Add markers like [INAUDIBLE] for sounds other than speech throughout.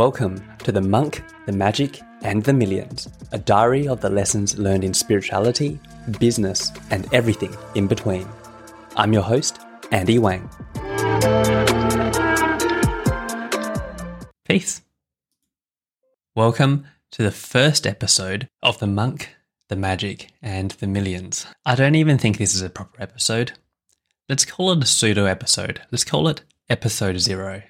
Welcome to The Monk, the Magic, and the Millions, a diary of the lessons learned in spirituality, business, and everything in between. I'm your host, Andy Wang. Peace. Welcome to the first episode of The Monk, the Magic, and the Millions. I don't even think this is a proper episode. Let's call it a pseudo episode. Let's call it episode zero.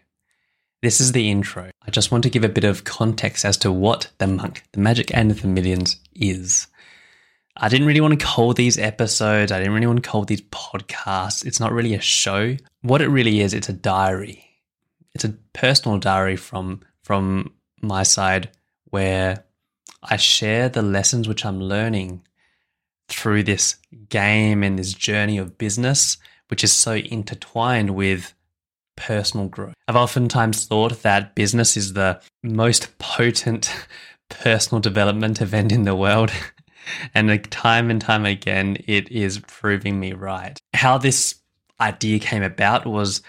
This is the intro. I just want to give a bit of context as to what The Monk, the Magic, and the Millions is. I didn't really want to call these episodes, I didn't really want to call these podcasts. It's not really a show. What it really is, it's a diary. It's a personal diary from from my side where I share the lessons which I'm learning through this game and this journey of business which is so intertwined with personal growth. I've oftentimes thought that business is the most potent [LAUGHS] personal development event in the world. [LAUGHS] and time and time again, it is proving me right. How this idea came about was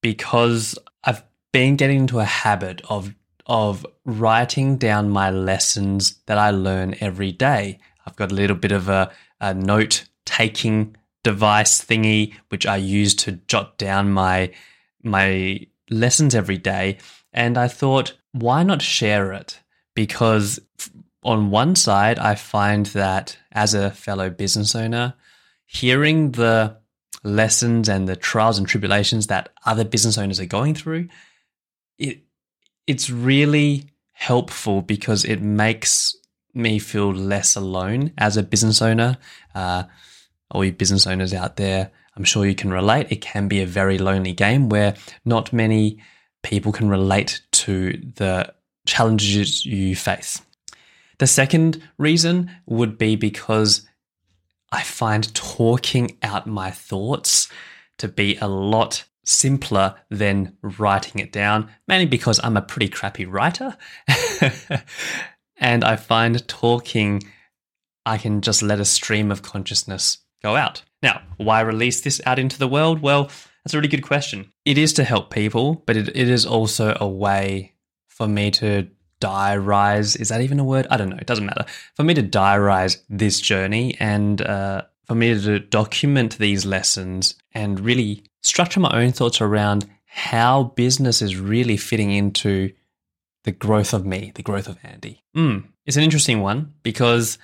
because I've been getting into a habit of of writing down my lessons that I learn every day. I've got a little bit of a, a note taking device thingy which I use to jot down my my lessons every day and I thought why not share it? Because on one side I find that as a fellow business owner hearing the lessons and the trials and tribulations that other business owners are going through it it's really helpful because it makes me feel less alone as a business owner uh, all you business owners out there, I'm sure you can relate. It can be a very lonely game where not many people can relate to the challenges you face. The second reason would be because I find talking out my thoughts to be a lot simpler than writing it down, mainly because I'm a pretty crappy writer. [LAUGHS] and I find talking, I can just let a stream of consciousness go out. Now, why release this out into the world? Well, that's a really good question. It is to help people, but it, it is also a way for me to diarize. Is that even a word? I don't know. It doesn't matter. For me to diarize this journey and uh, for me to document these lessons and really structure my own thoughts around how business is really fitting into the growth of me, the growth of Andy. Mm, it's an interesting one because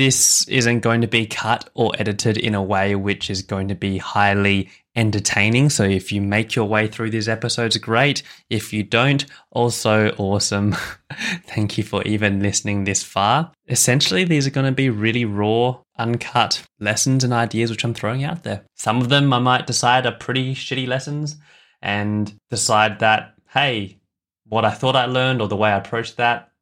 this isn't going to be cut or edited in a way which is going to be highly entertaining. So if you make your way through these episodes, great. If you don't, also awesome. [LAUGHS] Thank you for even listening this far. Essentially, these are going to be really raw, uncut lessons and ideas which I'm throwing out there. Some of them I might decide are pretty shitty lessons and decide that, hey, what I thought I learned or the way I approached that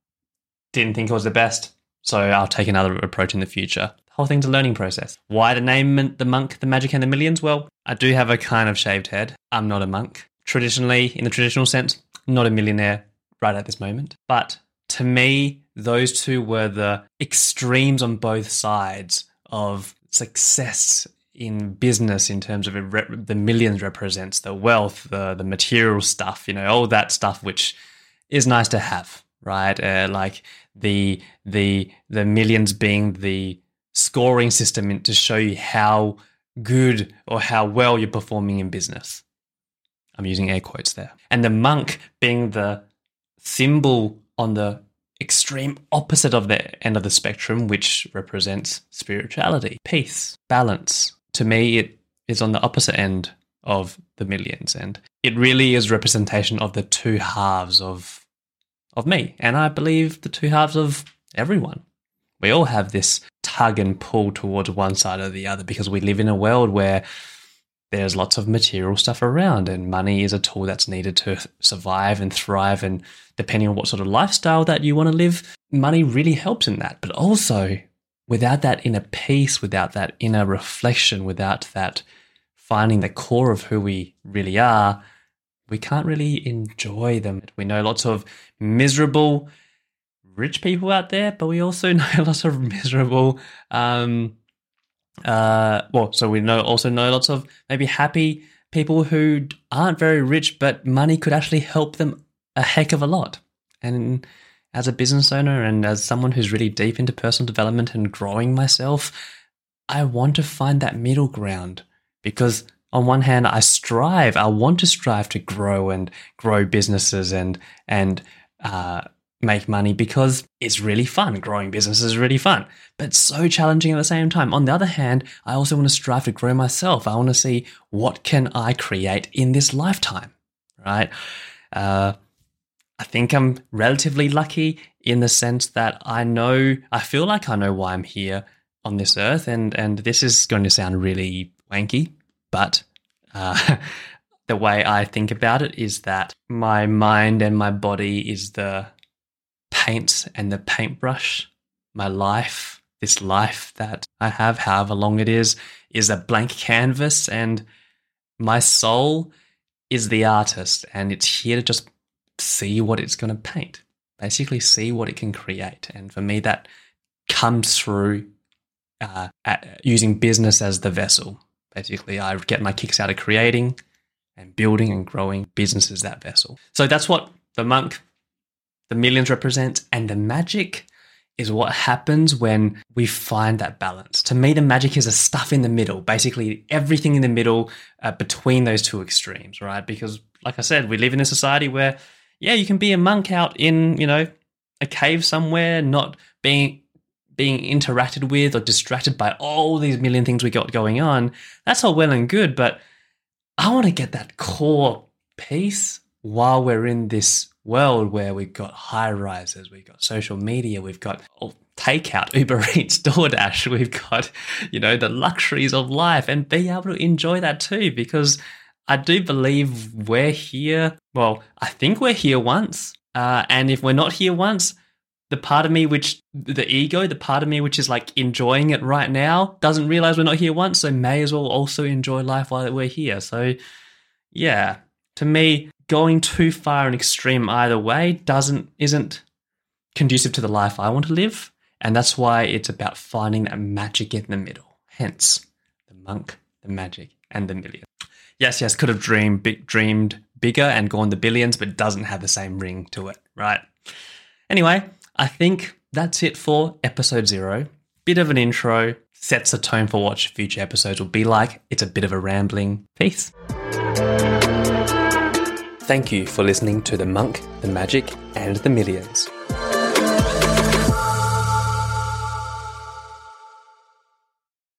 didn't think it was the best so I'll take another approach in the future. The whole thing's a learning process. Why the name The Monk, The Magic and the Millions? Well, I do have a kind of shaved head. I'm not a monk. Traditionally, in the traditional sense, not a millionaire right at this moment. But to me, those two were the extremes on both sides of success in business in terms of the millions represents the wealth, the the material stuff, you know, all that stuff which is nice to have, right? Uh, like the the the millions being the scoring system to show you how good or how well you're performing in business. I'm using air quotes there. And the monk being the symbol on the extreme opposite of the end of the spectrum, which represents spirituality, peace, balance. To me, it is on the opposite end of the millions. And it really is representation of the two halves of of me, and I believe the two halves of everyone. We all have this tug and pull towards one side or the other because we live in a world where there's lots of material stuff around, and money is a tool that's needed to survive and thrive. And depending on what sort of lifestyle that you want to live, money really helps in that. But also, without that inner peace, without that inner reflection, without that finding the core of who we really are, we can't really enjoy them. We know lots of miserable rich people out there, but we also [LAUGHS] know lots of miserable um uh well, so we know also know lots of maybe happy people who aren't very rich but money could actually help them a heck of a lot. And as a business owner and as someone who's really deep into personal development and growing myself, I want to find that middle ground because on one hand, I strive, I want to strive to grow and grow businesses and, and, uh, make money because it's really fun. Growing businesses is really fun, but so challenging at the same time. On the other hand, I also want to strive to grow myself. I want to see what can I create in this lifetime, right? Uh, I think I'm relatively lucky in the sense that I know, I feel like I know why I'm here on this earth, and and this is going to sound really wanky, but uh, [LAUGHS] the way I think about it is that my mind and my body is the paint and the paintbrush. My life, this life that I have, however long it is, is a blank canvas, and my soul is the artist, and it's here to just see what it's going to paint. Basically, see what it can create. And for me, that comes through uh, using business as the vessel. Basically, I get my kicks out of creating and building and growing businesses that vessel. So that's what the monk, the millions represents, and the magic is what happens when we find that balance. To me, the magic is a stuff in the middle, basically everything in the middle uh, between those two extremes, right? Because, like I said, we live in a society where, yeah, you can be a monk out in, you know, a cave somewhere, not being being interacted with or distracted by all these million things we got going on, that's all well and good. But I want to get that core piece while we're in this world where we've got high rises, we've got social media, we've got takeout, [LAUGHS] Uber Eats, DoorDash, we've got, you know, the luxuries of life and be able to enjoy that too because I do believe we're here. Well, I think we're here once. Uh, and if we're not here once, the part of me which the ego, the part of me which is like enjoying it right now, doesn't realize we're not here once, so may as well also enjoy life while we're here. So yeah, to me, going too far and extreme either way doesn't isn't conducive to the life I want to live. And that's why it's about finding that magic in the middle. Hence the monk, the magic, and the million. Yes, yes, could have dreamed big, dreamed bigger and gone the billions, but doesn't have the same ring to it, right? Anyway, I think that's it for episode zero. Bit of an intro, sets a tone for what future episodes will be like. It's a bit of a rambling. Peace. Thank you for listening to The Monk, The Magic, and The Millions.